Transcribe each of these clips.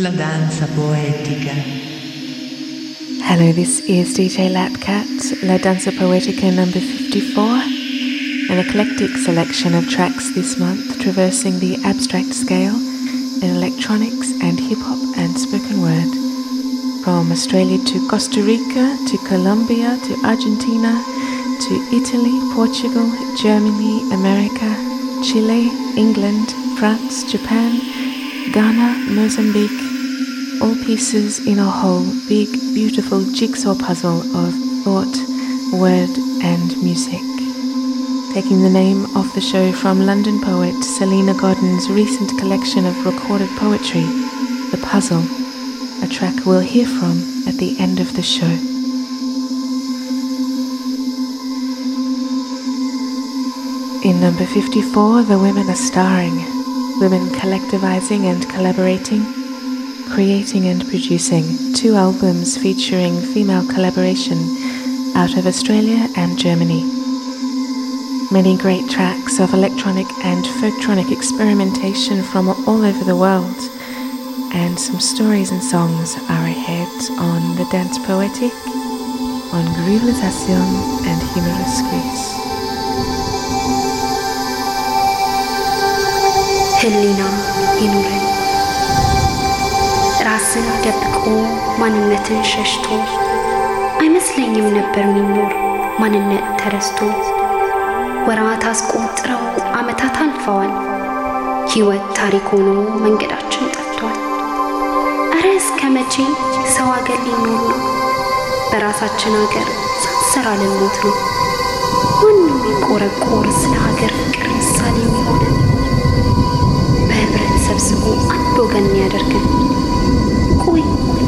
La danza poetica. Hello, this is DJ Lapkat, La Danza Poetica number 54, an eclectic selection of tracks this month traversing the abstract scale in electronics and hip hop and spoken word. From Australia to Costa Rica to Colombia to Argentina to Italy, Portugal, Germany, America, Chile, England, France, Japan, Ghana, Mozambique, all pieces in a whole big, beautiful jigsaw puzzle of thought, word, and music. Taking the name of the show from London poet Salena Godden's recent collection of recorded poetry, The Puzzle, a track we'll hear from at the end of the show. In number 54, the women are starring, women collectivizing and collaborating creating and producing two albums featuring female collaboration out of Australia and Germany. Many great tracks of electronic and folktronic experimentation from all over the world, and some stories and songs are ahead on The Dance Poetic, on Grivelizacion and Humorous Grace. Helena Inuren. ራስን ደብቆ ማንነትን ሸሽቶ አይመስለኝም ነበር የሚኖር ማንነት ተረስቶ። ወራት አስቆጥረው ዓመታት አልፈዋል። ሕይወት ታሪክ ሆኖ መንገዳችን ጠፍቷል። እረ እስከ መቼ ሰው አገር ሊኖር ነው? በራሳችን አገር ሳንሰራ ልንሞት ነው። ማንም የሚቆረቆር ስለ ሀገር ፍቅር ምሳሌ የሚሆነን በህብረት ሰብስቦ አንድ ወገን ያደርገን ቆይ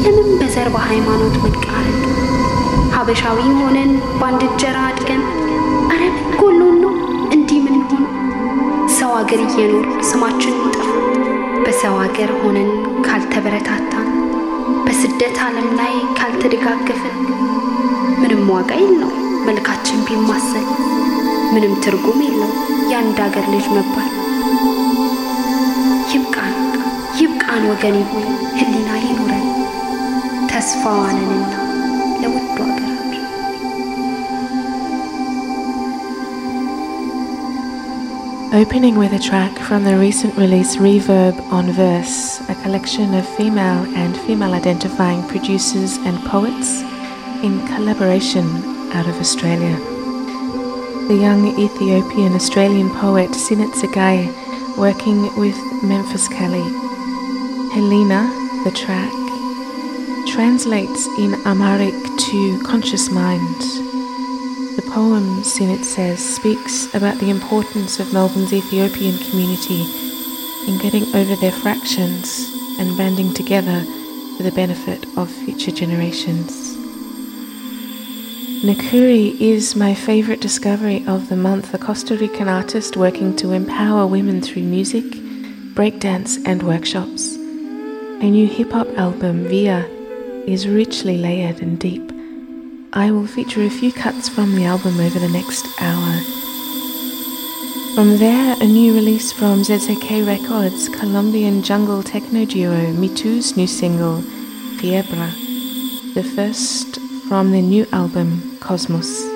ለምን በዘር በሃይማኖት መቃረን። ሀበሻዊ ሆነን በአንድ እንጀራ አድገን አረ ጎሎን ነው እንዲህ ምን ሆን ሰው አገር እየኖር ስማችን ጠፋ በሰው አገር ሆነን ካልተበረታታን በስደት ዓለም ላይ ካልተደጋገፍን ምንም ዋጋ የለው መልካችን ቢማሰል ምንም ትርጉም የለው የአንድ አገር ልጅ መባል። ይብቃን ይብቃን ወገን ሆይ ህሊና ተስፋዋንንና ለውዱ ሀገራችን Opening with a track from the recent release Reverb on Verse, a collection of female and female identifying producers and poets in collaboration out of Australia. The young Ethiopian Australian poet Sinet Tsegaye working with Memphis Kelly. Helena, the track, translates in Amharic to conscious mind. The poem, Sinet says, speaks about the importance of Melbourne's Ethiopian community in getting over their fractions and banding together for the benefit of future generations. Nakury is my favorite discovery of the month, a Costa Rican artist working to empower women through music, breakdance, and workshops. A new hip hop album, Via, is richly layered and deep. I will feature a few cuts from the album over the next hour. From there, a new release from ZZK Records, Colombian jungle techno duo Mitu's new single, Fiebra, the first from their new album, Cosmos.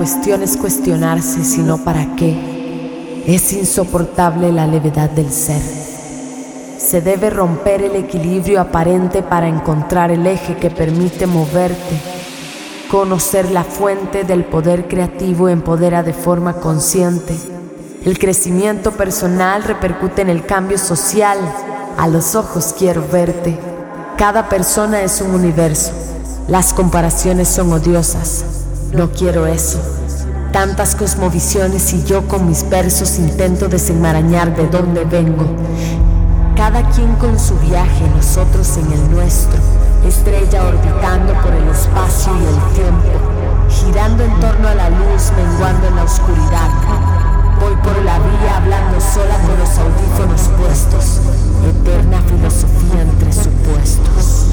Cuestión es cuestionarse si no para qué. Es insoportable la levedad del ser. Se debe romper el equilibrio aparente para encontrar el eje que permite moverte. Conocer la fuente del poder creativo empodera de forma consciente. El crecimiento personal repercute en el cambio social. A los ojos quiero verte. Cada persona es un universo. Las comparaciones son odiosas. No quiero eso. Tantas cosmovisiones y yo con mis versos intento desenmarañar de dónde vengo. Cada quien con su viaje, nosotros en el nuestro. Estrella orbitando por el espacio y el tiempo. Girando en torno a la luz, menguando en la oscuridad. Voy por la vía hablando sola con los audífonos puestos. Eterna filosofía entre supuestos.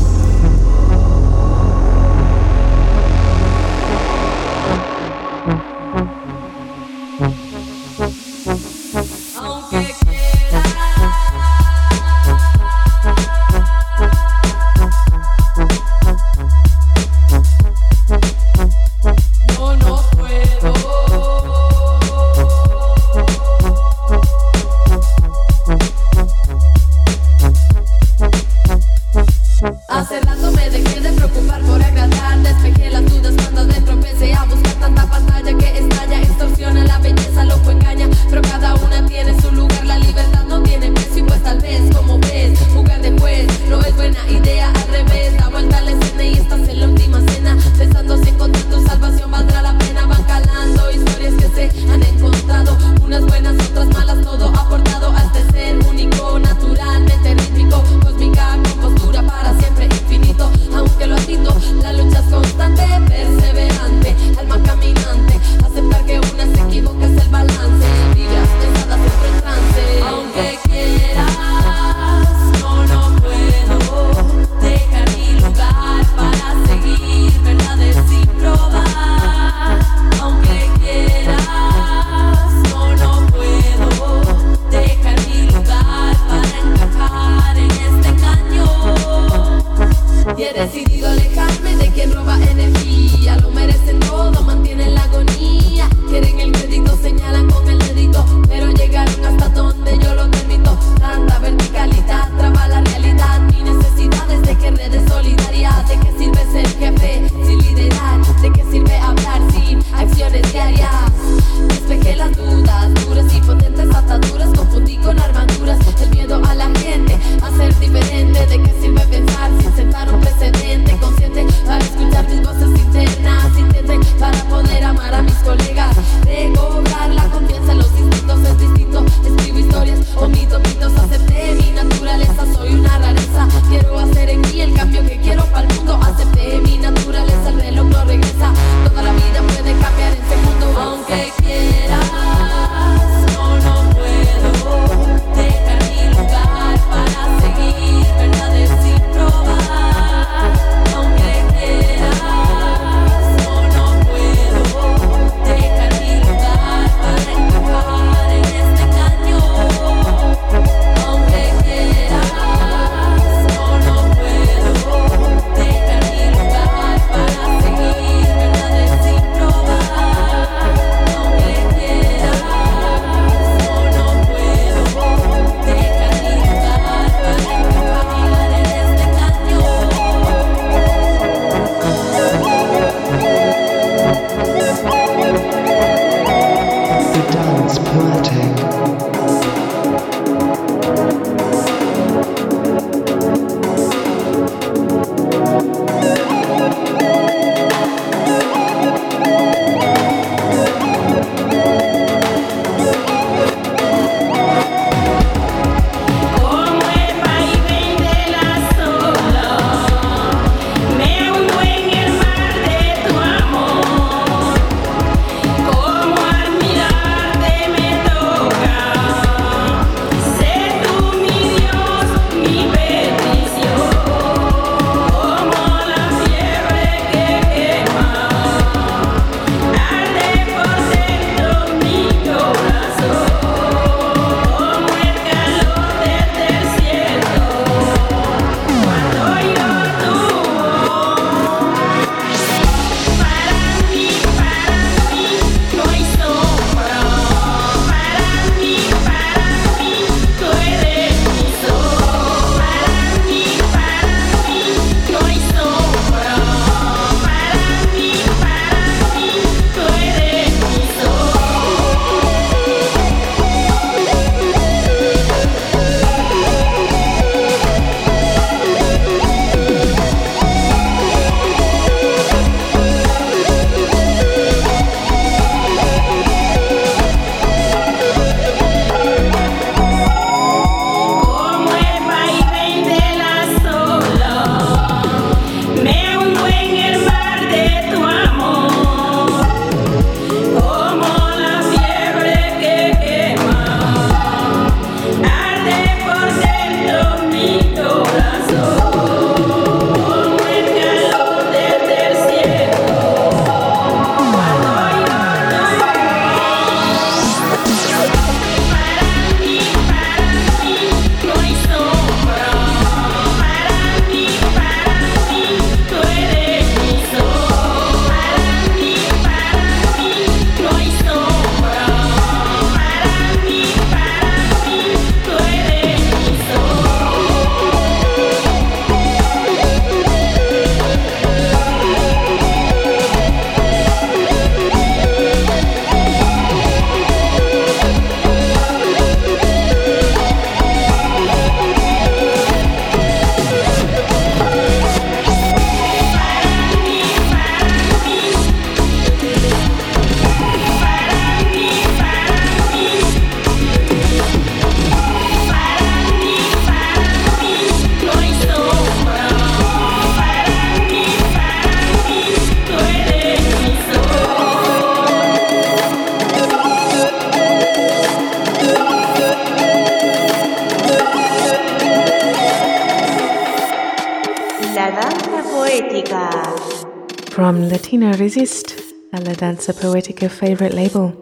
A La Danza Poetica favorite label,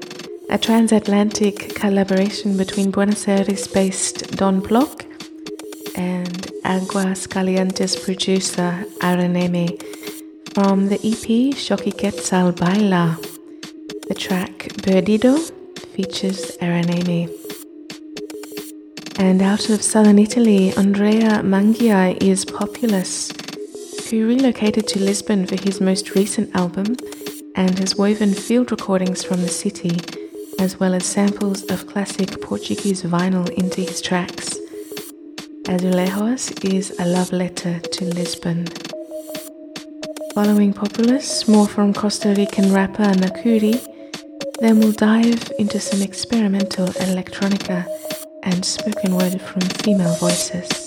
a transatlantic collaboration between Buenos Aires based Don Block and Aguas Calientes producer Araneme from the EP Shoki Quetzal Baila. The track Perdido features Araneme. And out of southern Italy, Andrea Mangia is Populous, who relocated to Lisbon for his most recent album and has woven field recordings from the city, as well as samples of classic Portuguese vinyl into his tracks. Azulejos is a love letter to Lisbon. Following Populous, more from Costa Rican rapper Nakury, then we'll dive into some experimental electronica and spoken word from female voices.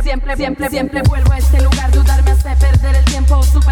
siempre, siempre, siempre, siempre vuelvo a este lugar. Dudarme hace perder el tiempo. Super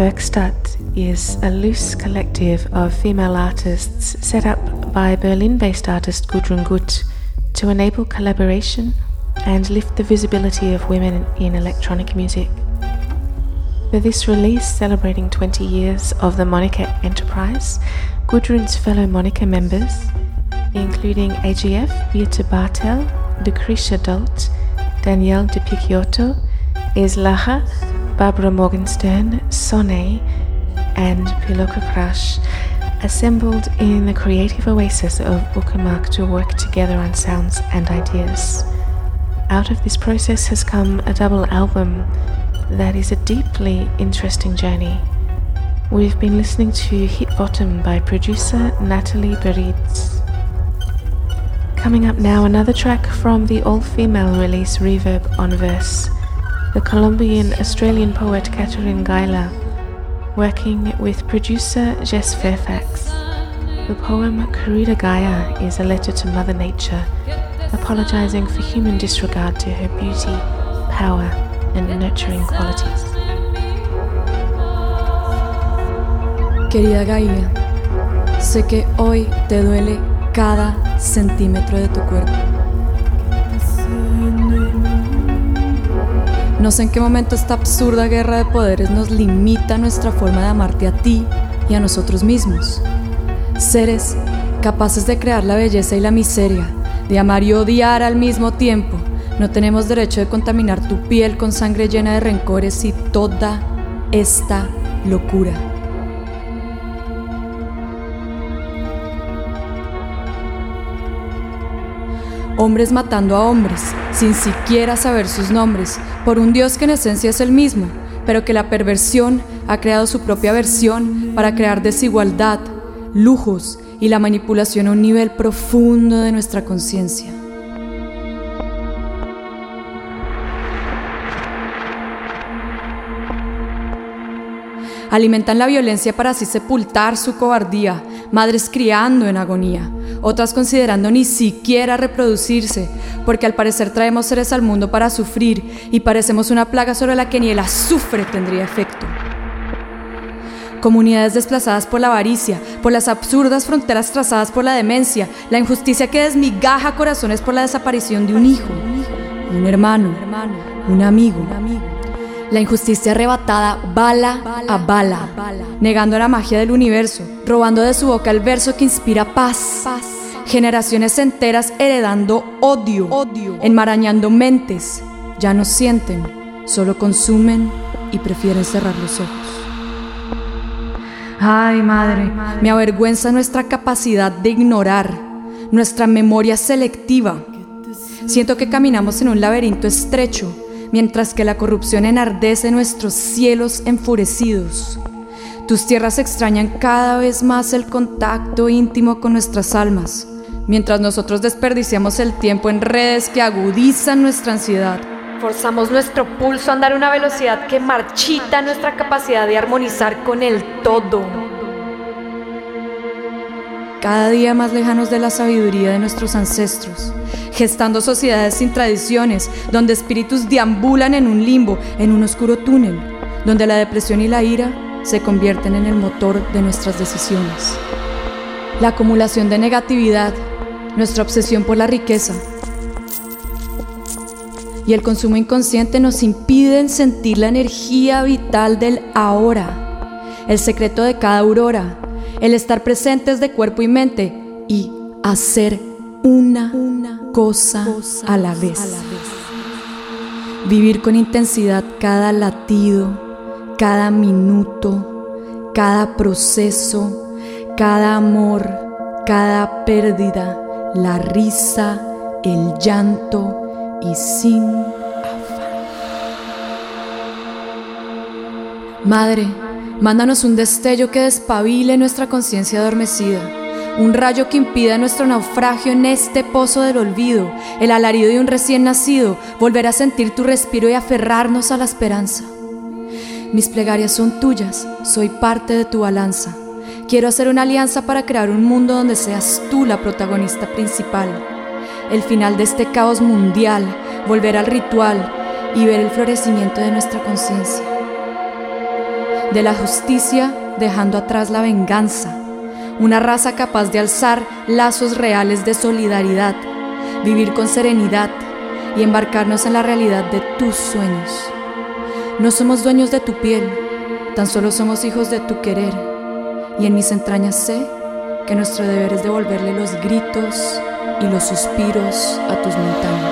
Werkstatt is a loose collective of female artists set up by Berlin based artist Gudrun Gut to enable collaboration and lift the visibility of women in electronic music. For this release, celebrating 20 years of the Monika enterprise, Gudrun's fellow Monika members, including AGF, Beate Bartel, Lucrecia Dalt, Danielle de Picciotto, Islaja, Barbara Morgenstern, Sonae, and Pilocka Krach assembled in the creative oasis of Uckermark to work together on sounds and ideas. Out of this process has come a double album that is a deeply interesting journey. We've been listening to Hit Bottom by producer Natalie Beridze. Coming up now, another track from the all female release Reverb on Verse. The Colombian Australian poet Catherine Guyler, working with producer Jess Fairfax. The poem Querida Gaia is a letter to Mother Nature, apologizing for human disregard to her beauty, power, and nurturing qualities. Querida Gaia, sé que hoy te duele cada centímetro de tu cuerpo. No sé en qué momento esta absurda guerra de poderes nos limita nuestra forma de amarte a ti y a nosotros mismos. Seres capaces de crear la belleza y la miseria, de amar y odiar al mismo tiempo. No tenemos derecho de contaminar tu piel con sangre llena de rencores y toda esta locura. Hombres matando a hombres, sin siquiera saber sus nombres, por un Dios que en esencia es el mismo, pero que la perversión ha creado su propia versión para crear desigualdad, lujos y la manipulación a un nivel profundo de nuestra conciencia. Alimentan la violencia para así sepultar su cobardía, madres criando en agonía, otras considerando ni siquiera reproducirse, porque al parecer traemos seres al mundo para sufrir y parecemos una plaga sobre la que ni el azufre tendría efecto. Comunidades desplazadas por la avaricia, por las absurdas fronteras trazadas por la demencia, la injusticia que desmigaja corazones por la desaparición de un hijo, un hermano, un amigo la injusticia arrebatada bala a bala, negando la magia del universo, robando de su boca el verso que inspira paz. Generaciones enteras heredando odio, enmarañando mentes, ya no sienten, solo consumen y prefieren cerrar los ojos. Ay, madre, me avergüenza nuestra capacidad de ignorar, nuestra memoria selectiva. Siento que caminamos en un laberinto estrecho mientras que la corrupción enardece nuestros cielos enfurecidos. Tus tierras extrañan cada vez más el contacto íntimo con nuestras almas, mientras nosotros desperdiciamos el tiempo en redes que agudizan nuestra ansiedad. Forzamos nuestro pulso a andar a una velocidad que marchita nuestra capacidad de armonizar con el todo cada día más lejanos de la sabiduría de nuestros ancestros, gestando sociedades sin tradiciones, donde espíritus deambulan en un limbo, en un oscuro túnel, donde la depresión y la ira se convierten en el motor de nuestras decisiones. La acumulación de negatividad, nuestra obsesión por la riqueza y el consumo inconsciente nos impiden sentir la energía vital del ahora, el secreto de cada aurora, el estar presentes de cuerpo y mente y hacer una, cosa, a la vez. Vivir con intensidad cada latido, cada minuto, cada proceso, cada amor, cada pérdida, la risa, el llanto y sin afán. Madre, Mándanos un destello que despabile nuestra conciencia adormecida, un rayo que impida nuestro naufragio en este pozo del olvido, el alarido de un recién nacido, volver a sentir tu respiro y aferrarnos a la esperanza. Mis plegarias son tuyas, soy parte de tu balanza. Quiero hacer una alianza para crear un mundo donde seas tú la protagonista principal. El final de este caos mundial, volver al ritual y ver el florecimiento de nuestra conciencia de la justicia dejando atrás la venganza, una raza capaz de alzar lazos reales de solidaridad, vivir con serenidad y embarcarnos en la realidad de tus sueños. No somos dueños de tu piel, tan solo somos hijos de tu querer, y en mis entrañas sé que nuestro deber es devolverle los gritos y los suspiros a tus montañas.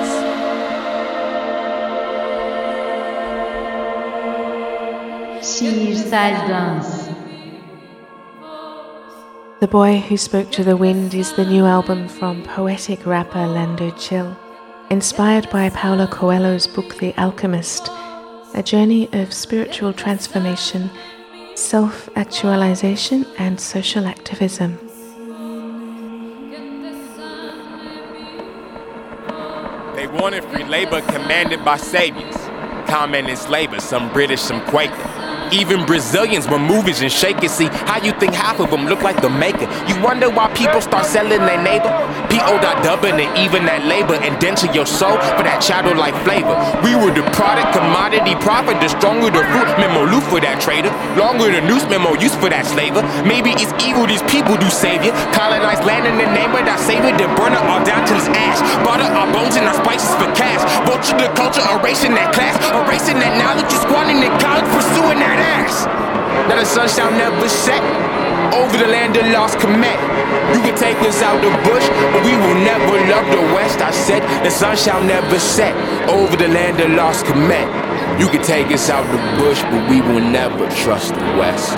Dance. The Boy Who Spoke to the Wind is the new album from poetic rapper Lando Chill, inspired by Paulo Coelho's book The Alchemist, a journey of spiritual transformation, self actualization, and social activism. They wanted free labor commanded by saviors, common enslavers, some British, some Quaker. Even Brazilians were movies and shakers. See how you think half of them look like the maker. You wonder why people start selling their neighbor. P.O. dubbing and even that labor and denture your soul for that shadow-like flavor. We were the product, commodity, profit. The stronger the fruit, memo loot for that trader. Longer the noose, memo use for that slaver. Maybe it's evil these people do savior. Colonize land in the name of that savior. Then burn it all down to this ash. Butter our bones and our spices for cash. Vulture the culture, erasing that class. Erasing that knowledge, you squanting in college, pursuing that ass. Now the sun shall never set over the land of lost commit. You can take us out the bush, but we will never love the West. I said the sun shall never set over the land of lost commit. You can take us out the bush, but we will never trust the West.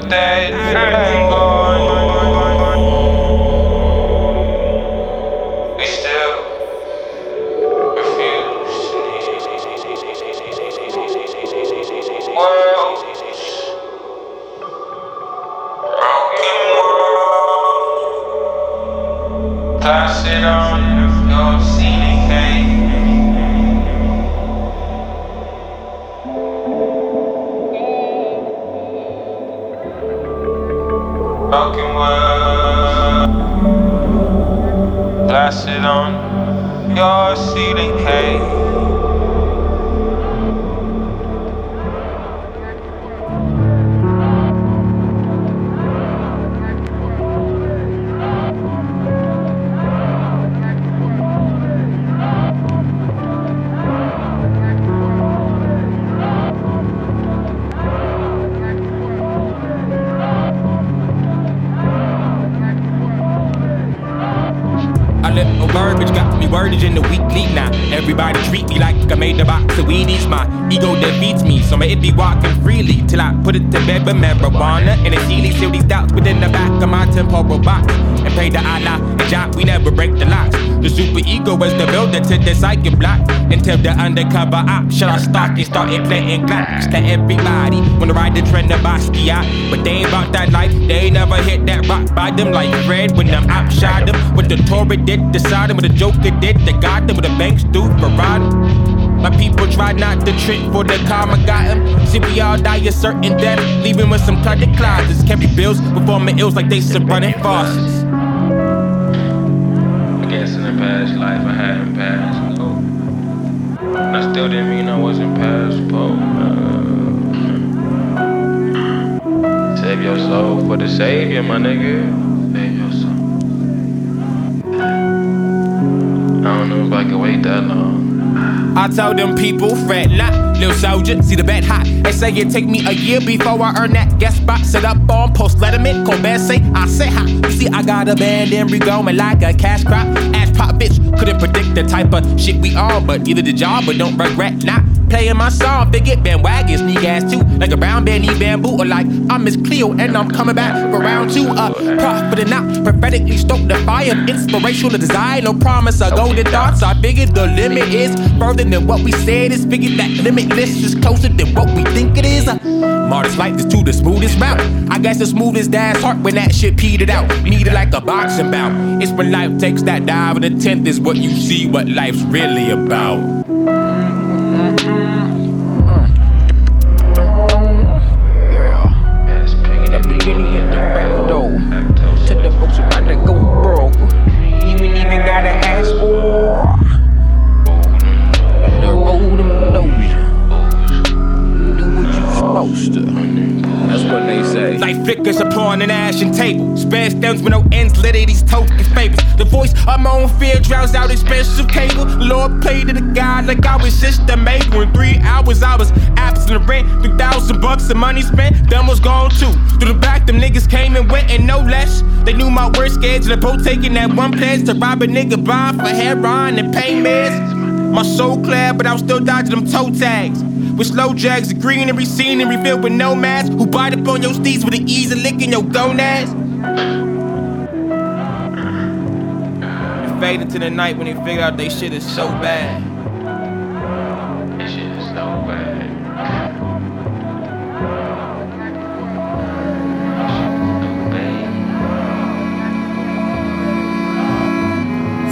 It's wordage put it to bed with marijuana and Healy. Seal these doubts within the back of my temporal box and pray to Allah and job. We never break the locks. The super ego was the builder to the psychic block until the undercover op shut our stock and started playing claps to everybody. Wanna ride the trend of Basquiat, but they ain't about that life. They never hit that rock them like Fred when I'm outshot them. What the Torah did, decided what the Joker did, they got them with the banks do for My people try not to trick for the karma got him. See, we all die a certain death, leaving with some cluttered closets. Carry bills, performing ills like they some running faucets. I guess in the past life I hadn't passed. I still didn't mean I wasn't past. Oh, Save your soul for the savior, my nigga. Save your soul. I don't know if I can wait that long. I told them people, fret not, little soldier, see the bet hot. They say it take me a year before I earn that guest spot. Set up on post letterman, say, I say hi. You see, I got a band and we going like a cash crop. Ass pop bitch, couldn't predict the type of shit we are, but either the job, but don't regret not. Playing my song, big bandwagons, sneak ass too. Like a brown need bamboo, or like I'm Miss Cleo and I'm coming back for round two. Uh, and not prophetically stoke the fire. Inspirational desire, no promise of golden thoughts. I figured the limit is further than what we said is. Figured that limitless is closer than what we think it is. Uh, Marty's life is to the smoothest route. I guess the smoothest dad's heart when that shit petered out. Needed like a boxing bout. It's when life takes that dive, and the tenth is what you see what life's really about. Flickers upon an ashen table. Spare stems with no ends, lit these token favors. The voice of my own fear drowns out expensive cable. Lord played to the God like I was system made. In three hours I was absent of rent. Three thousand bucks of money spent, them was gone too. Through the back, them niggas came and went and no less. They knew my worst schedule, both taking that one pledge to rob a nigga blind for heroin and pain meds. My soul clear, but I'm still dodging them toe tags. With slow jags, green every scene and revealed with nomads who bite up on your steeds with the ease of licking your gonads. And fade into the night when they figure out they shit is so bad. Shit is so bad.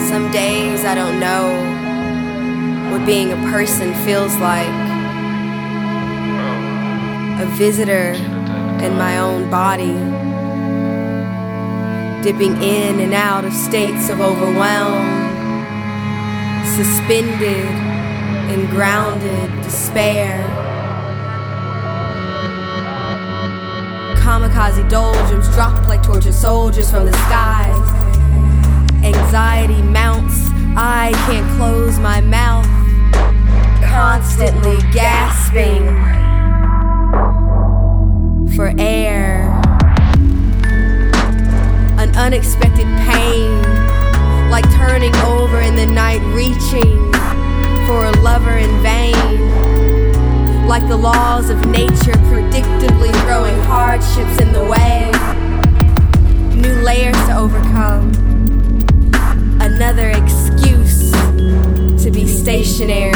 Some days I don't know what being a person feels like. A visitor in my own body, dipping in and out of states of overwhelm, suspended and grounded despair. Kamikaze doldrums drop like tortured soldiers from the skies. Anxiety mounts, I can't close my mouth, constantly gasping for air. An unexpected pain, like turning over in the night, reaching for a lover in vain. Like the laws of nature, predictably throwing hardships in the way. New layers to overcome. Another excuse to be stationary.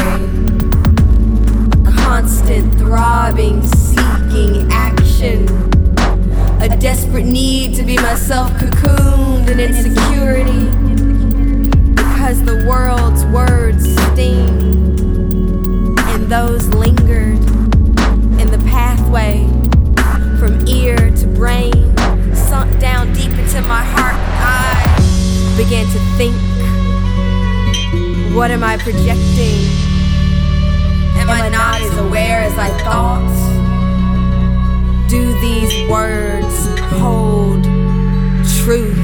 Constant throbbing, seeking action. A desperate need to be myself cocooned in insecurity. Because the world's words sting. And those lingered in the pathway from ear to brain, sunk down deep into my heart. I began to think what am I projecting? Am I not as aware as I thought? Do these words hold truth?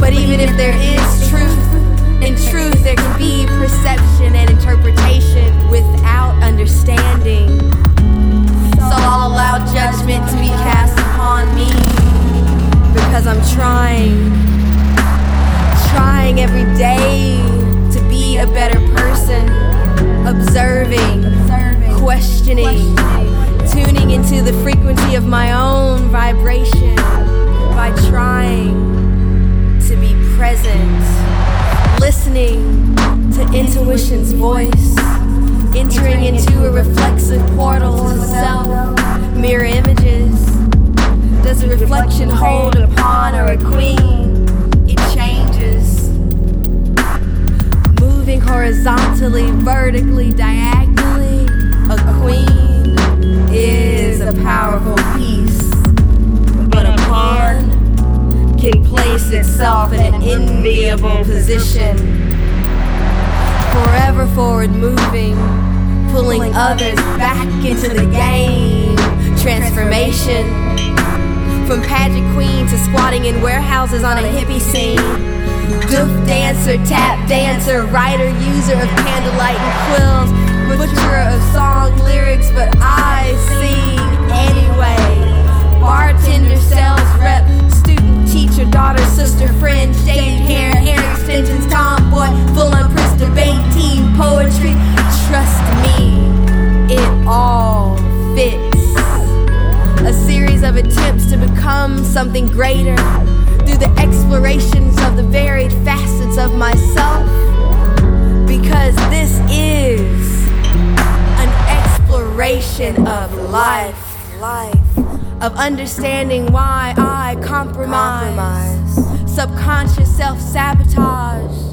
But even if there is truth, in truth there can be perception and interpretation without understanding. So I'll allow judgment to be cast upon me because I'm trying, trying every day to be a better person, observing, questioning, tuning into the frequency of my own vibration by trying to be present, listening to intuition's voice, entering into a reflexive portal to self, mirror images. Does a reflection hold a pawn or a queen? It changes. Moving horizontally, vertically, diagonally, a queen is a powerful piece. But a pawn can place itself in an enviable position. Forever forward moving, pulling others back into the game. Transformation. From pageant queen to squatting in warehouses on a hippie scene. Doof dancer, tap dancer, writer, user of candlelight and quills, butcher of song lyrics, but I sing anyway. Bartender, sales rep, student, teacher, daughter, sister, friend, shaved hair, hair extensions, of understanding why I compromise, subconscious self sabotage.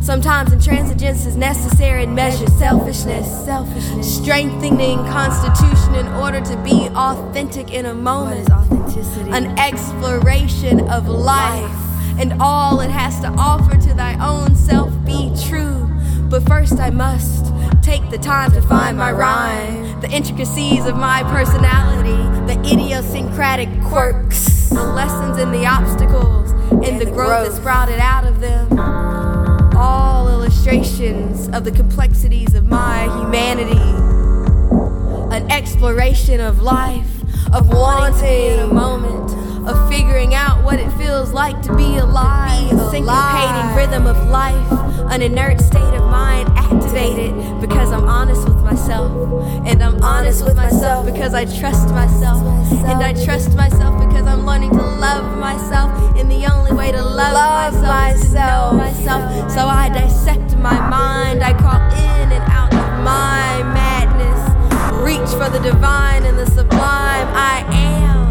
Sometimes intransigence is necessary in measured selfishness, selfishness, strengthening constitution in order to be authentic in a moment. authenticity? An exploration of life and all it has to offer to thy own self be true. But first I must take the time to find my rhyme, the intricacies of my personality, the idiosyncratic quirks, the lessons and the obstacles, and the growth that sprouted out of them. All illustrations of the complexities of my humanity. An exploration of life, of wanting a moment, of figuring out what it feels like to be alive, a syncopating rhythm of life, an inert state of mind activated because I'm honest with myself. And I'm honest with myself because I trust myself. And I trust myself because I'm learning to love myself. And the only way to love, myself, is to know myself. So I dissect my mind, I crawl in and out of my madness. Reach for the divine and the sublime. I am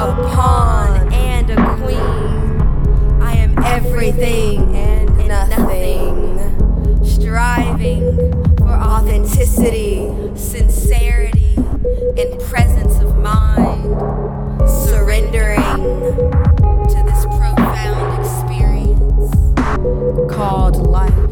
a pawn and a queen. I am everything and nothing, striving for authenticity, sincerity, and presence of mind, surrendering to this profound experience called life.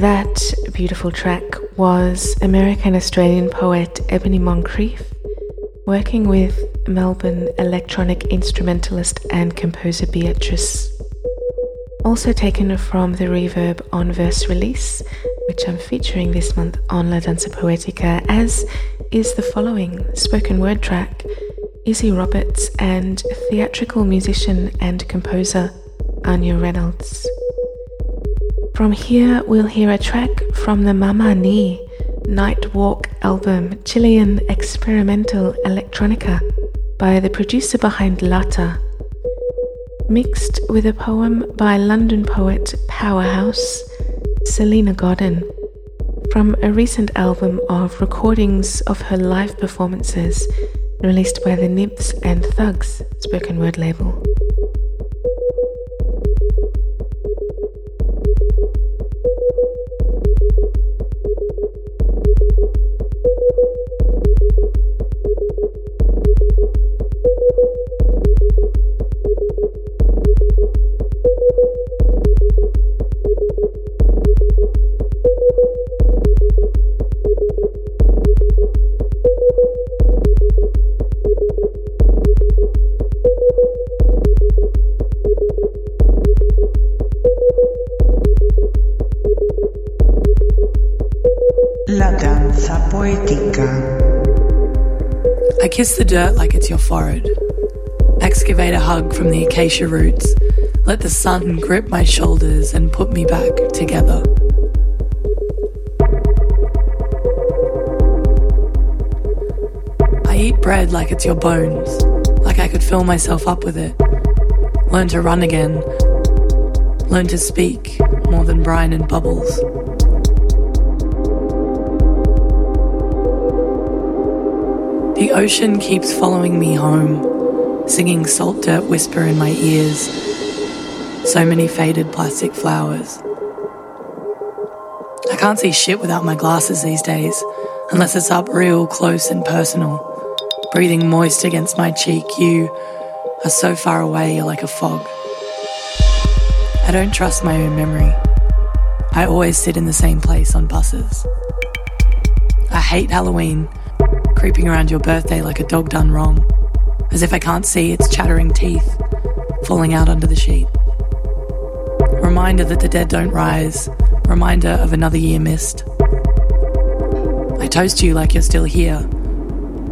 That beautiful track was American Australian poet Ebony Moncrief working with Melbourne electronic instrumentalist and composer Beatrice. Also taken from the Reverb on Verse release, which I'm featuring this month on La Danza Poetica, as is the following spoken word track Izzy Roberts and theatrical musician and composer Anya Reynolds. From here, we'll hear a track from the Mama Ni Night Walk album, Chilean experimental electronica, by the producer behind Lata, mixed with a poem by London poet Powerhouse, Salena Godden, from a recent album of recordings of her live performances released by the Nymphs and Thugs spoken word label. Kiss the dirt like it's your forehead. Excavate a hug from the acacia roots. Let the sun grip my shoulders and put me back together. I eat bread like it's your bones, like I could fill myself up with it. Learn to run again. Learn to speak more than brine and bubbles. The ocean keeps following me home, singing salt dirt whisper in my ears. So many faded plastic flowers. I can't see shit without my glasses these days, unless it's up real close and personal. Breathing moist against my cheek, you are so far away, you're like a fog. I don't trust my own memory. I always sit in the same place on buses. I hate Halloween creeping around your birthday like a dog done wrong, as if I can't see its chattering teeth falling out under the sheet. Reminder that the dead don't rise, reminder of another year missed. I toast you like you're still here,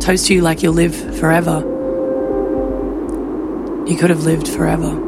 toast you like you'll live forever. You could have lived forever.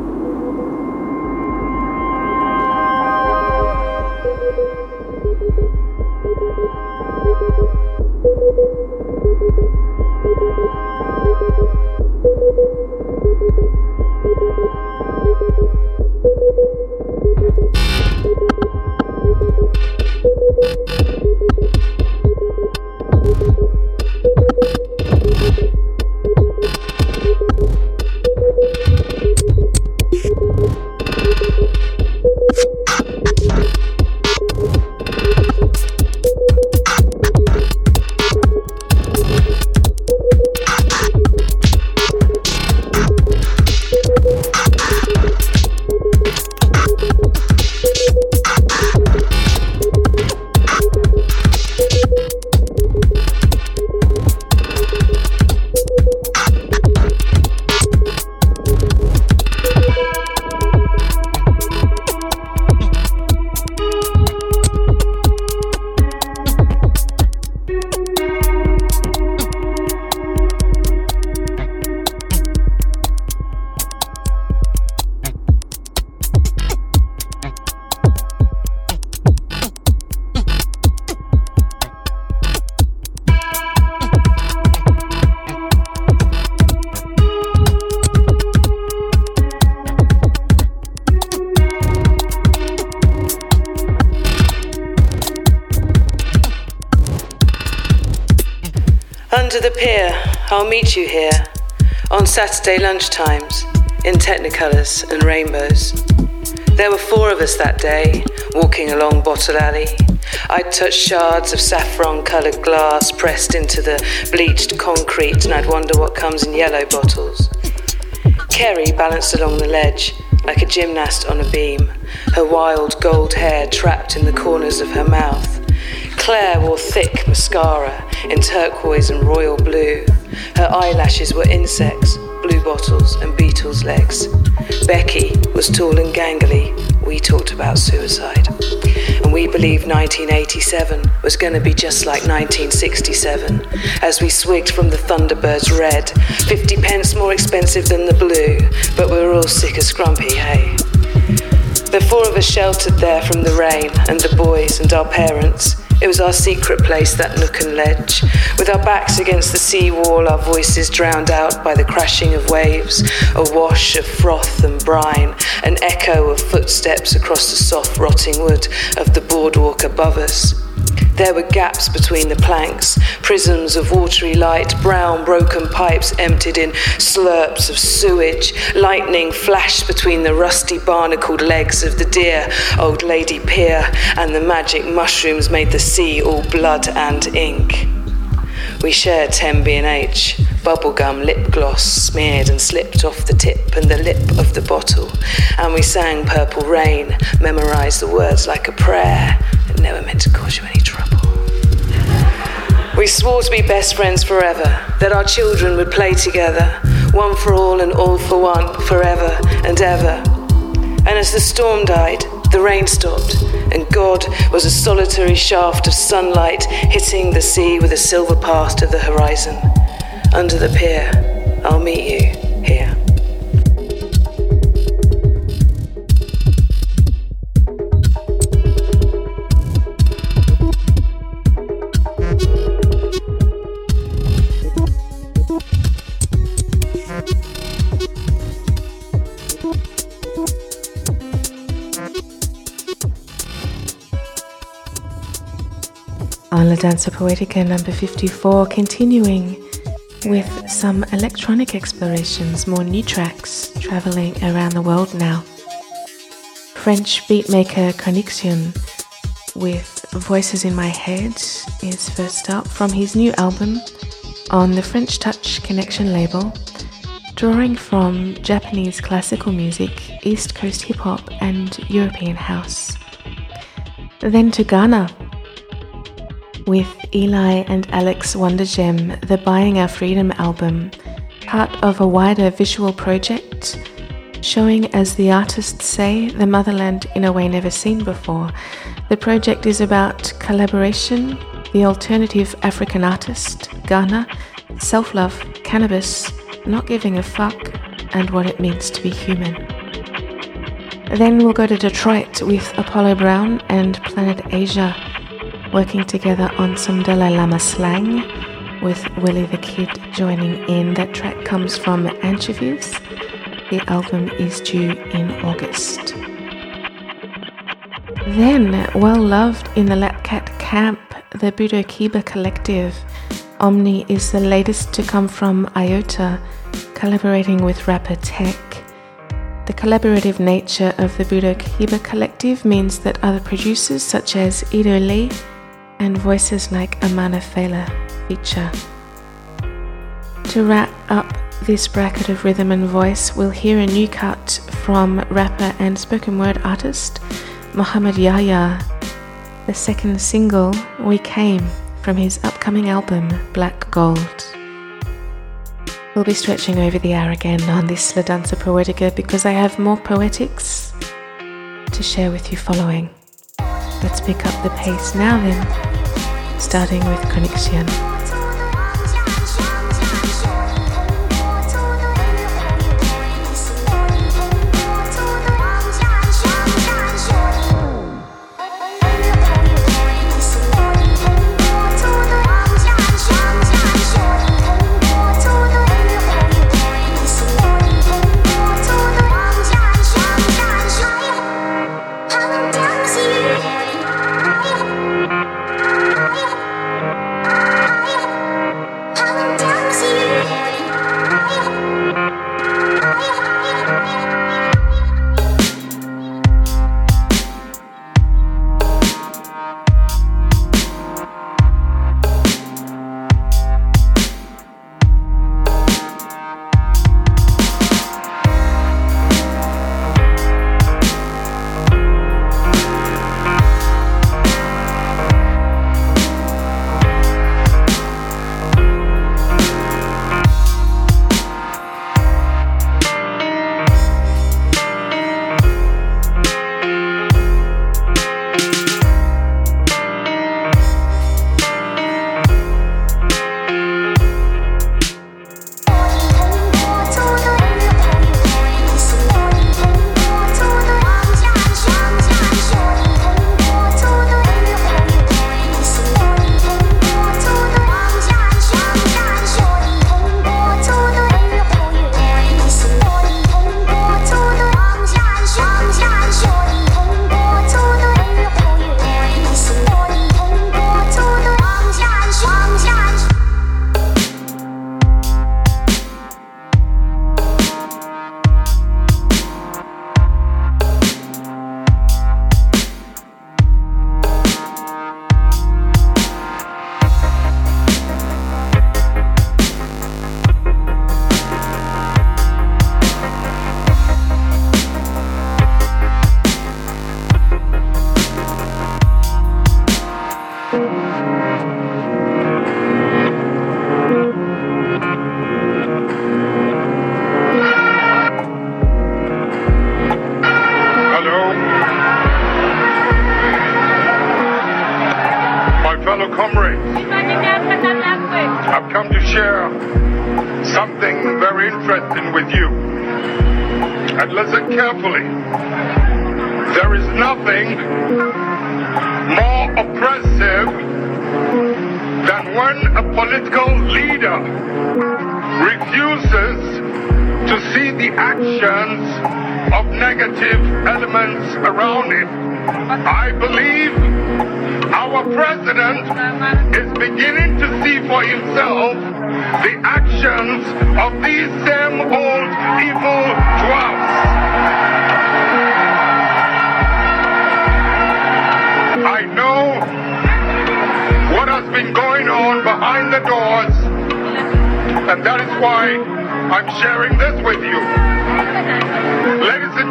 Saturday lunchtimes in technicolors and rainbows. There were four of us that day, walking along Bottle Alley. I'd touch shards of saffron coloured glass pressed into the bleached concrete, and I'd wonder what comes in yellow bottles. Kerry balanced along the ledge like a gymnast on a beam, her wild gold hair trapped in the corners of her mouth. Claire wore thick mascara in turquoise and royal blue. Her eyelashes were insects, blue bottles, and beetles' legs. Becky was tall and gangly. We talked about suicide. And we believed 1987 was going to be just like 1967 as we swigged from the Thunderbird's red. 50 pence more expensive than the blue, but we were all sick of scrumpy, hey? The four of us sheltered there from the rain and the boys and our parents. It was our secret place, that nook and ledge. With our backs against the sea wall, our voices drowned out by the crashing of waves, a wash of froth and brine, an echo of footsteps across the soft rotting wood of the boardwalk above us. There were gaps between the planks, prisms of watery light, brown broken pipes emptied in slurps of sewage. Lightning flashed between the rusty barnacled legs of the dear old lady pier, and the magic mushrooms made the sea all blood and ink. We shared 10 B&H, bubblegum lip gloss smeared and slipped off the tip and the lip of the bottle, and we sang Purple Rain, memorized the words like a prayer. It never meant to cause you any trouble. We swore to be best friends forever, that our children would play together, one for all and all for one, forever and ever. And as the storm died, the rain stopped, and God was a solitary shaft of sunlight hitting the sea with a silver path to the horizon. Under the pier, I'll meet you here. La Danza Poetica number 54, continuing with some electronic explorations, more new tracks traveling around the world now. French beatmaker Connexion with Voices in My Head is first up from his new album on the French Touch Connection label, drawing from Japanese classical music, East Coast hip hop, and European house. Then to Ghana with Eli and Alex Wondergem, the Buying Our Freedom album, part of a wider visual project showing, as the artists say, the motherland in a way never seen before. The project is about collaboration, the alternative African artist, Ghana, self love, cannabis, not giving a fuck, and what it means to be human. Then we'll go to Detroit with Apollo Brown and Planet Asia working together on some Dalai Lama slang with Willie the Kid joining in. That track comes from Anchovies. The album is due in August. Then, well loved in the Lapkat camp, the Budo Kiba collective. Omni is the latest to come from Iota, collaborating with rapper Tech. The collaborative nature of the Budo Kiba collective means that other producers such as Ido Lee and voices like Amana Fela feature. To wrap up this bracket of rhythm and voice, we'll hear a new cut from rapper and spoken word artist Muhammad Yahya, the second single, We Came, from his upcoming album Black Gold. We'll be stretching over the hour again on this La Danza Poetica because I have more poetics to share with you following. Let's pick up the pace now then, starting with Connexion.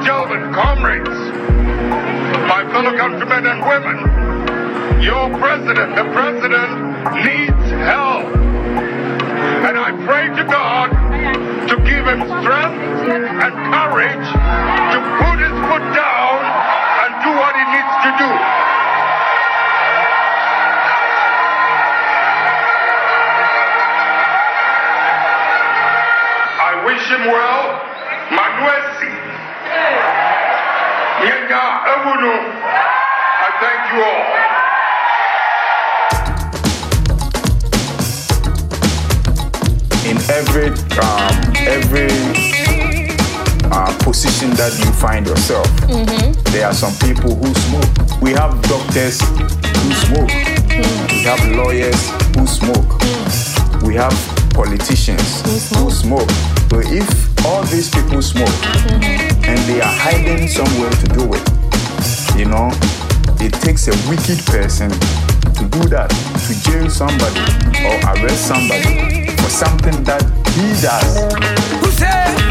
Ladies comrades, my fellow countrymen and women, your president, the president, needs help. And I pray to God to give him strength and courage to put his foot down and do what he needs to do. I wish him well. Nyenya Ewunu. I thank you all. in every um, every uh, position that you find yourself. Mm-hmm. There are some people who smoke. We have doctors who smoke. We have lawyers who smoke. We have politicians who smoke. So if all these people smoke and they are hiding somewhere to do it, you know, it takes a wicked person to do that, to jail somebody or arrest somebody for something that he does. Who said?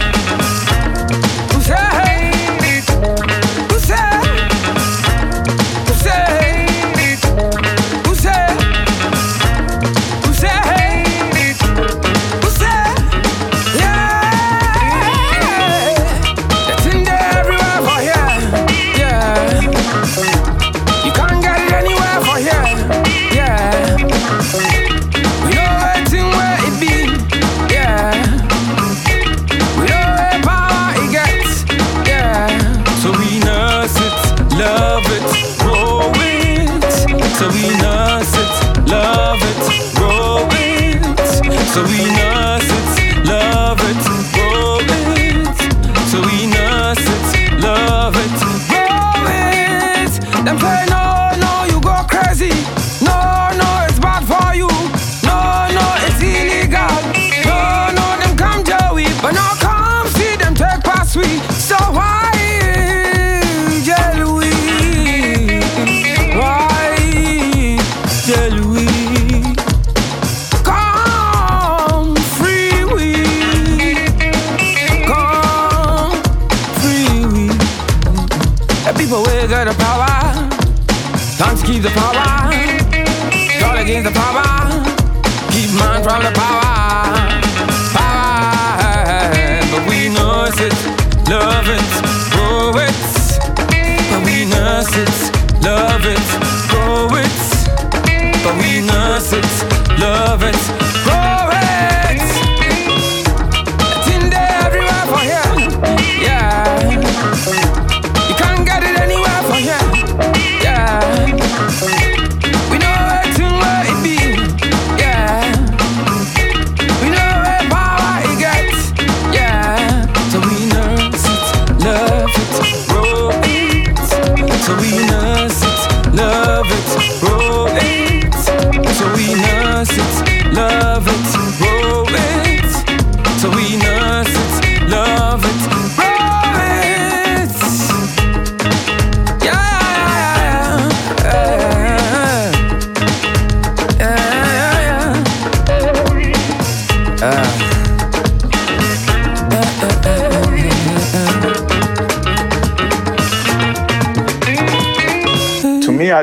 Got the power. To keep the power. All against the power. Keep man from the power. Power. But we nurse it, love it, grow it. But we nurse it, love it,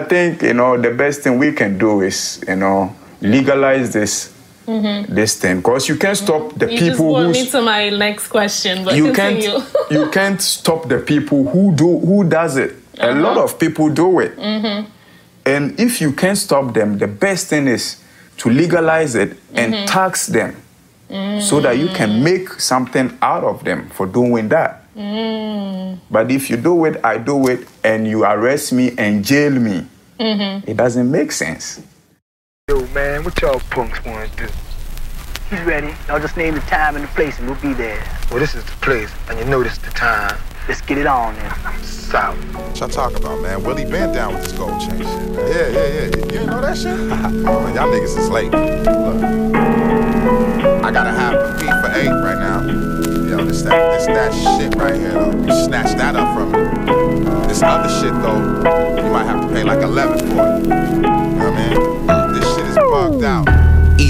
think you know the best thing we can do is you know legalize this Mm-hmm. this thing because you can't stop the you just people who me to my next question, but you continue. can't you can't stop the people who do who does it. A Uh-huh. lot of people do it. mm-hmm. And if you can't stop them, the best thing is to legalize it and mm-hmm. tax them mm. so that you can make something out of them for doing that. Mm. But if you do it, I do it, and you arrest me and jail me, mm-hmm. it doesn't make sense. Yo, man, what y'all punks want to do? He's ready. I'll just name the time and the place, and we'll be there. Well, this is the place, and you know this is the time. Let's get it on then. South. What y'all talking about, man? Willie been down with this gold chain shit. Man. Yeah, yeah, yeah. You didn't know that shit? man, y'all niggas is late. Look. I gotta have a beat for eight right now. Yo, this that, this that shit right here, though. You snatch that up from me. This other shit, though, you might have to pay like 11 for it. You know what I mean? This shit is bugged out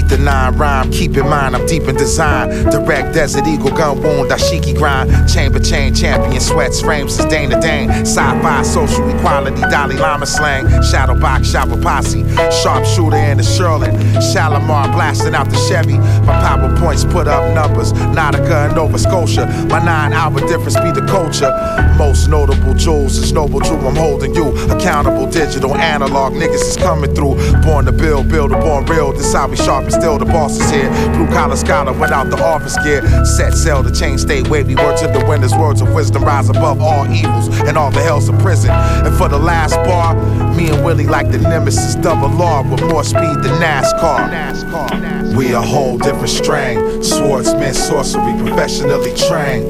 the nine rhyme. Keep in mind, I'm deep in design. Direct Desert Eagle gun wound, Dashiki grind. Chamber chain champion, sweats frames Dane to Dane. Sci fi social equality, Dalai Lama slang. Shadow box, shopper posse. Sharpshooter in the Sherlin. Shalimar blasting out the Chevy. My PowerPoints put up numbers. Nautica and Nova Scotia. My nine hour difference be the culture. Most notable jewels is noble true. I'm holding you accountable, digital, analog. Niggas is coming through. Born to build, build a born real. This how we sharp still the boss is here. Blue collar scholar without the office gear. Set sail, the chain stay wavy. Words of the winner's words of wisdom rise above all evils and all the hells of prison. And for the last bar, me and Willie like the nemesis double R with more speed than NASCAR. NASCAR. We a whole different strain. Swordsman, sorcery, professionally trained.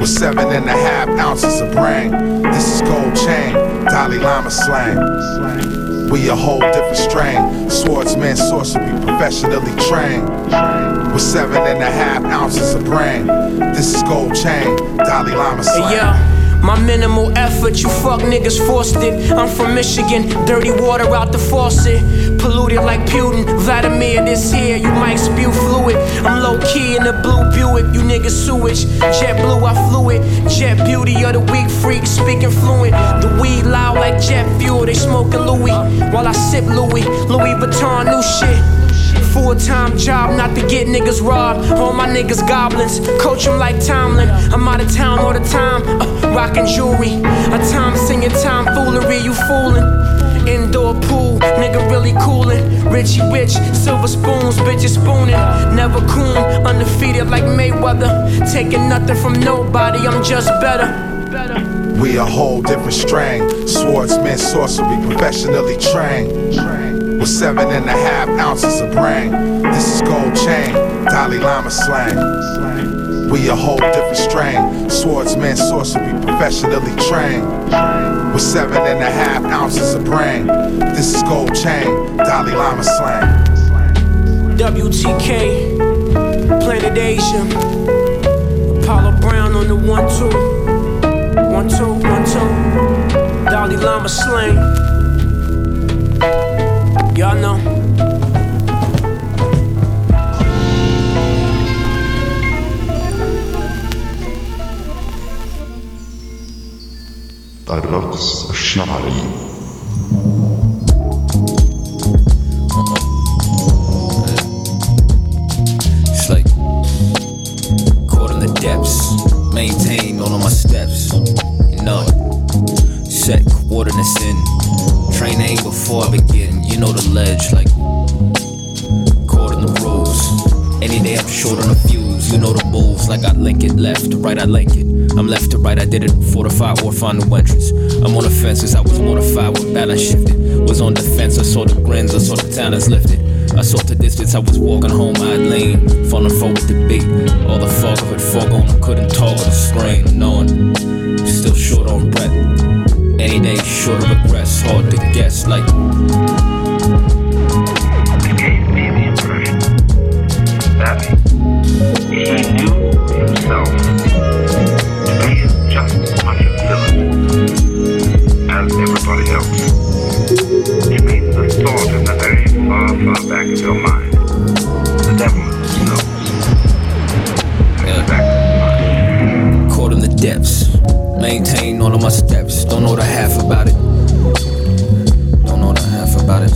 With seven and a half ounces of brain. This is gold chain, Dalai Lama slang. We a whole different strain. Swordsman, sorcery, professionally trained. With seven and a half ounces of brain. This is gold chain, Dalai Lama slang. Yeah. My minimal effort, you fuck niggas forced it. I'm from Michigan, dirty water out the faucet. Polluted like Putin, Vladimir this here, you might spew fluid. I'm low key in the blue Buick, you niggas sewage. Jet blue, I flew it. Jet beauty of the weak freak, speaking fluent. The weed loud like jet fuel, they smoking Louis. While I sip Louis, Louis Vuitton, new shit. Full time job, not to get niggas robbed. All my niggas goblins, coach them like Tomlin. I'm out of town all the time, uh, rocking jewelry. A time singing time foolery, you fooling. Indoor pool, nigga really coolin'. Richie rich, silver spoons, bitches spooning. Never coon, undefeated like Mayweather. Taking nothing from nobody, I'm just better. We a whole different strain. Swordsman, sorcery, professionally trained with seven and a half ounces of brain. This is gold chain, Dalai Lama slang. We a whole different strain. Swordsman, sorcery, professionally trained. With seven and a half ounces of brain. This is gold chain, Dalai Lama slang. WTK, Planet Asia. Apollo Brown on the one two, one two, one two. Dalai Lama slang. Y'all know. It's like caught in the Charlie. maintain all of my steps. You know it. Set coordinates in. Train aim before I begin. You know the ledge, like caught in the rules. Any day I'm short on the fuse. You know the moves, like I link it left to right, I link it. I'm left to right, I did it. Fortify or find new entrance. I'm on the fence I was mortified when balance shifted. Was on defense, I saw the grins, I saw the talents lifted. I saw the distance, I was walking home, I'd lean, falling forward the beat. All the fog of it on I couldn't talk or strain, knowing still short on breath. Any day short of regrets, hard to guess, like. The he knew himself to be just than everybody else. It means the thought in the very far, far back of your mind. The devil knows. Yeah. The Caught in the depths. Maintain all of my steps. Don't know the half about it. Don't know the half about it.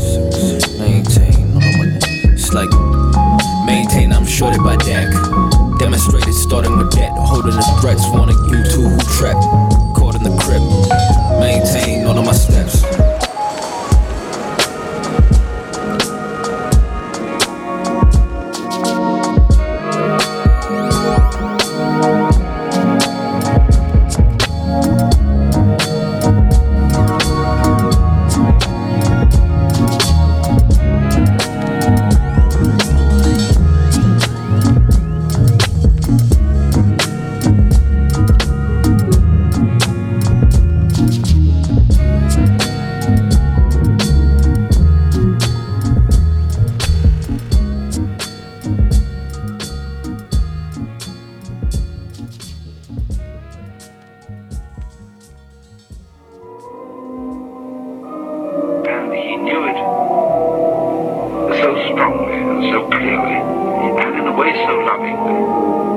Maintain all of my. It's like maintain. I'm shorted by deck. Demonstrated starting with debt. Holding the threats. Wanting you to who trapped grip. Maintain all of my steps. so strongly and so clearly, and in a way so lovingly.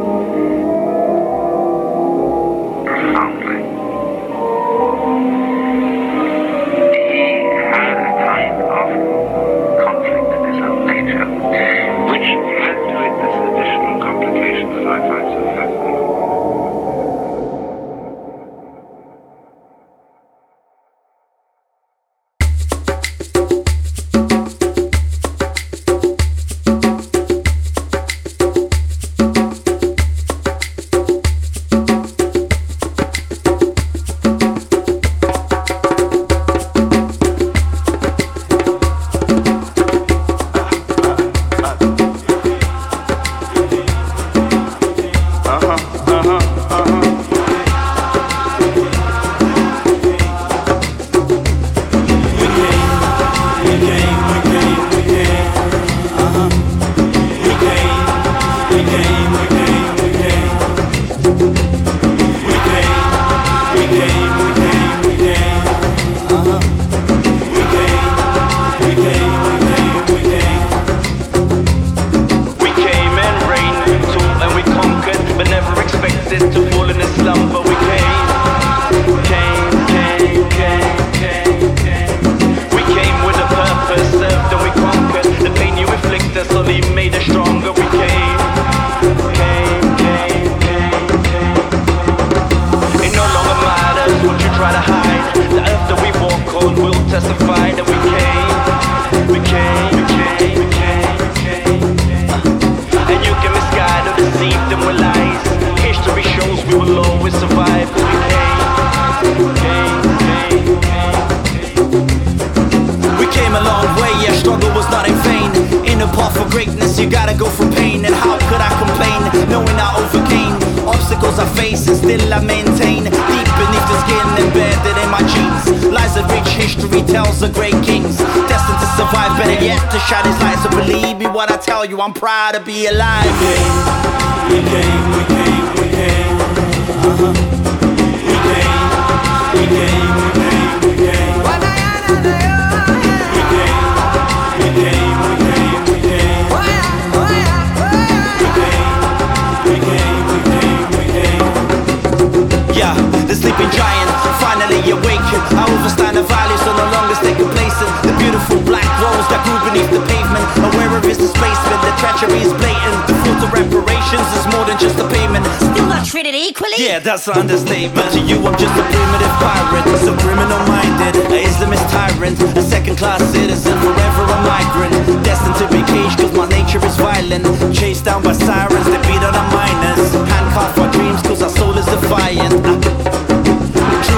Equally? Yeah, that's an understatement. To you, I'm just a primitive pirate, so criminal minded, a Islamist tyrant, a second class citizen, forever a migrant. Destined to be caged, cause my nature is violent. Chased down by sirens, they on our miners. Handcuff our dreams, cause our soul is defiant.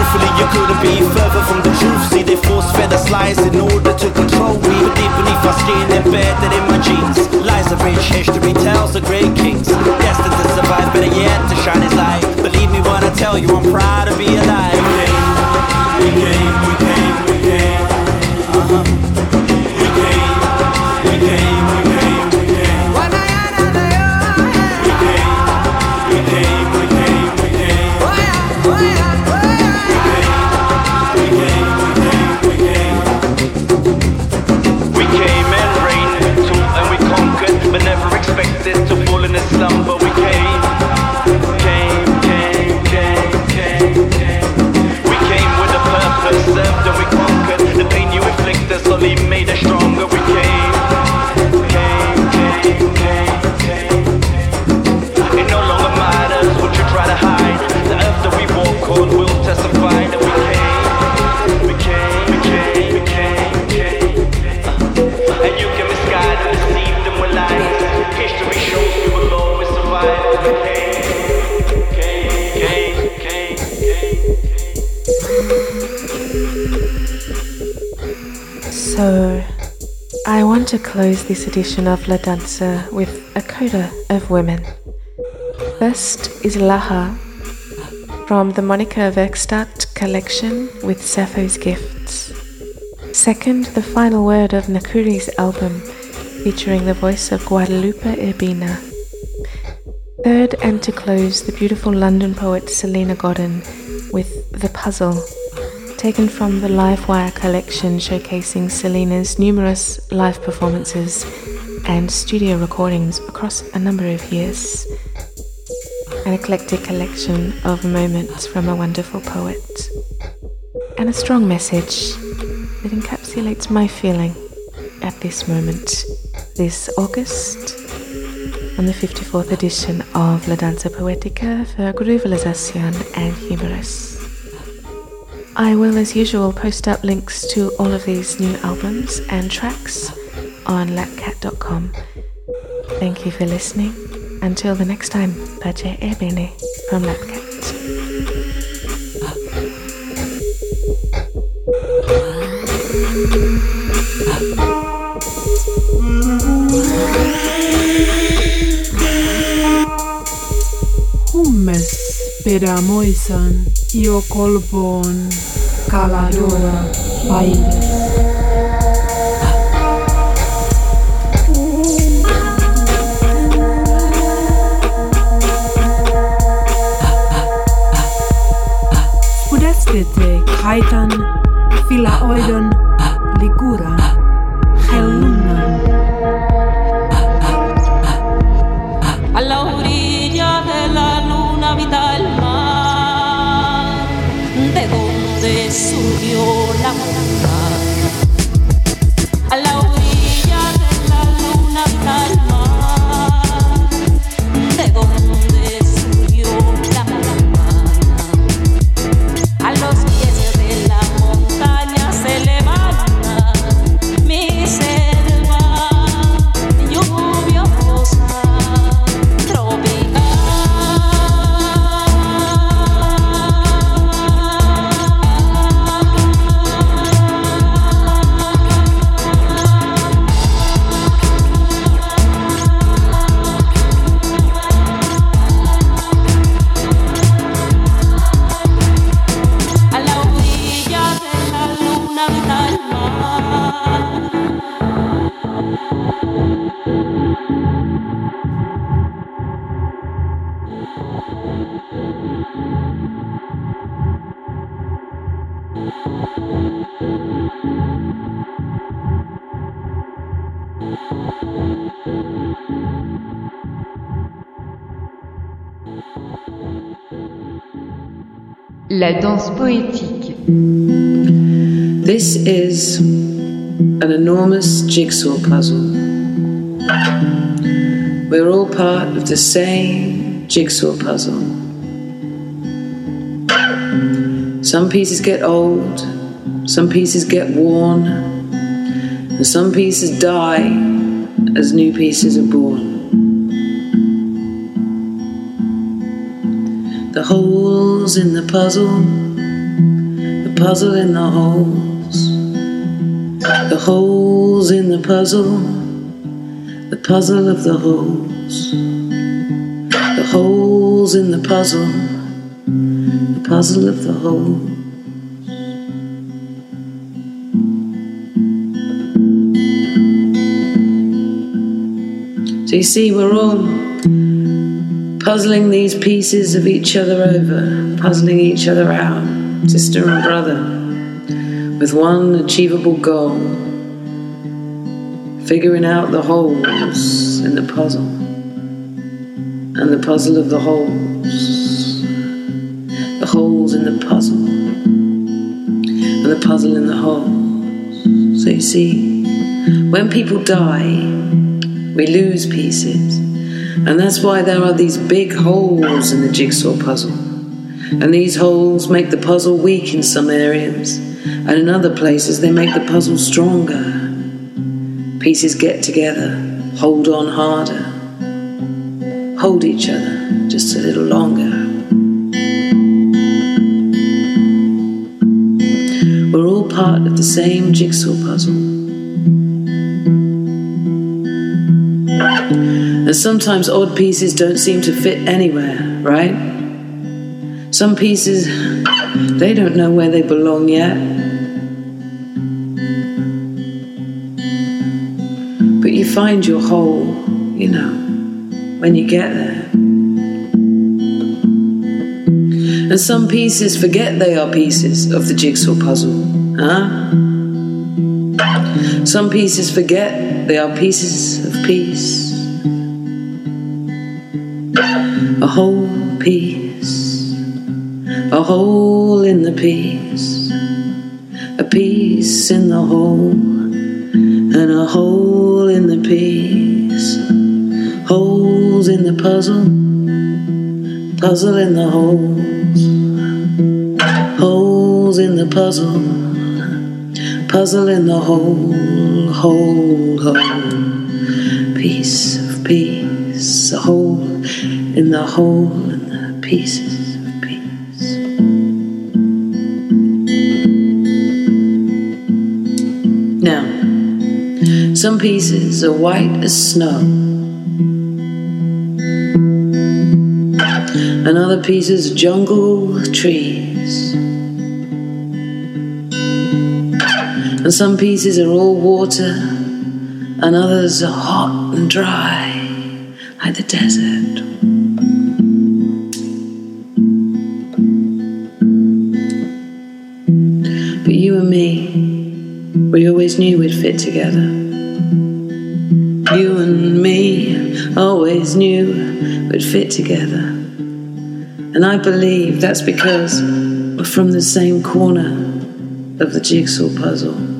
Truthfully, you couldn't be further from the truth. See, they force fed us lies in order to control we. But deep beneath our skin, embedded in my genes, lies a rich history, tells of great kings. Destined to survive, better yet to shine his light. Believe me when I tell you, I'm proud to be alive. We came, we came, we came, uh-huh. We came, we came, we came, to close this edition of La Danza with a coda of women. First is Laha from the Monika Werkstatt collection with Sappho's Gifts. Second, the final word of Nakury's album featuring the voice of Guadalupe Urbina. Third, and to close, the beautiful London poet Salena Godden with The Puzzle, taken from the Livewire collection showcasing Salena's numerous live performances and studio recordings across a number of years. An eclectic collection of moments from a wonderful poet. And a strong message that encapsulates my feeling at this moment, this August, on the 54th edition of La Danza Poetica for Groovelisation and Humorous. I will, as usual, post up links to all of these new albums and tracks on lapkat.com. Thank you for listening. Until the next time, pace e bene from Lapkat. Hummes pedamoisan io colpon caladora paide Spudestete kaitan, filaoidon, ligura. La danse poétique. This is an enormous jigsaw puzzle. We're all part of the same jigsaw puzzle. Some pieces get old, some pieces get worn, and some pieces die as new pieces are born. The holes in the puzzle, the puzzle in the holes, the holes in the puzzle, the puzzle of the holes, the holes in the puzzle, puzzle of the holes. So you see, we're all puzzling these pieces of each other over, puzzling each other out, sister and brother, with one achievable goal figuring out the holes in the puzzle, and the puzzle of the holes, the puzzle, and the puzzle in the holes. So you see, when people die, we lose pieces. And that's why there are these big holes in the jigsaw puzzle. And these holes make the puzzle weak in some areas, and in other places, they make the puzzle stronger. Pieces get together, hold on harder, hold each other just a little longer. Part of the same jigsaw puzzle. And sometimes odd pieces don't seem to fit anywhere, right? Some pieces, they don't know where they belong yet. But you find your hole, you know, when you get there. And some pieces forget they are pieces of the jigsaw puzzle, huh? Some pieces forget they are pieces of peace. A whole piece. A hole in the piece. A piece in the hole. And a hole in the piece. Holes in the puzzle. Puzzle in the holes. Holes in the puzzle. Puzzle in the hole. Hole, hole. Piece of piece. A hole in the hole and the pieces of peace. Now, some pieces are white as snow, and other pieces jungle trees. And some pieces are all water, and others are hot and dry, like the desert. But you and me, we always knew we'd fit together. You and me always knew we'd fit together. And I believe that's because we're from the same corner of the jigsaw puzzle.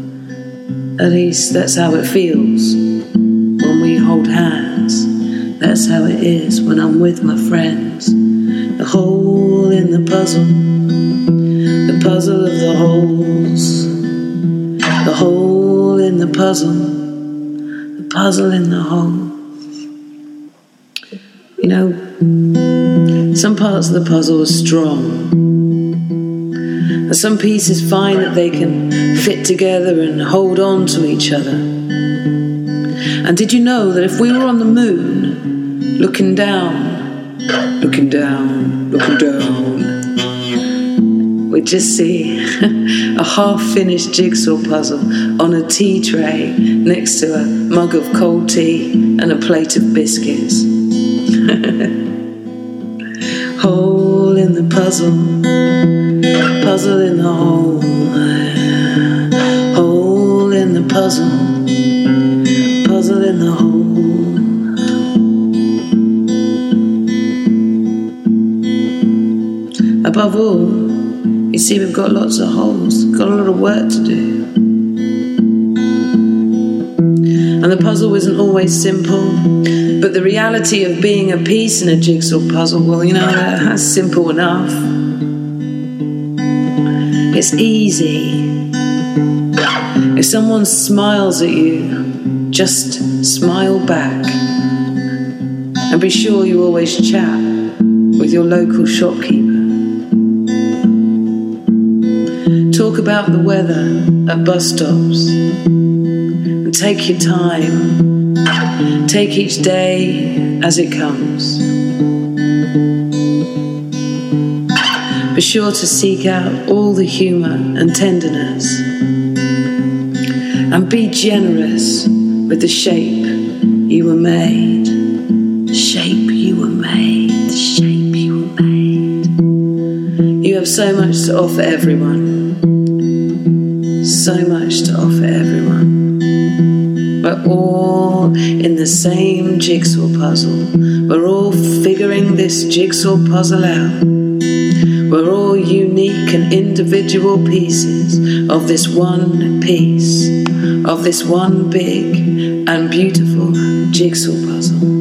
At least that's how it feels when we hold hands. That's how it is when I'm with my friends. The hole in the puzzle, the puzzle of the holes, the hole in the puzzle, the puzzle in the hole. You know, some parts of the puzzle are strong. And some pieces find that they can fit together and hold on to each other. And did you know that if we were on the moon, looking down, looking down, looking down, we'd just see a half finished jigsaw puzzle on a tea tray next to a mug of cold tea and a plate of biscuits. Hole in the puzzle, puzzle in the hole, hole in the puzzle, puzzle in the hole. Above all, you see, we've got lots of holes, got a lot of work to do. And the puzzle isn't always simple, but the reality of being a piece in a jigsaw puzzle, well, you know, that's simple enough. It's easy. If someone smiles at you, just smile back. And be sure you always chat with your local shopkeeper. Talk about the weather at bus stops. And take your time. Take each day as it comes. Be sure to seek out all the humour and tenderness. And be generous with the shape you were made. The shape you were made. The shape you were made. You have so much to offer everyone. So much to offer everyone. We're all in the same jigsaw puzzle. We're all figuring this jigsaw puzzle out. We're all unique and individual pieces of this one piece, of this one big and beautiful jigsaw puzzle.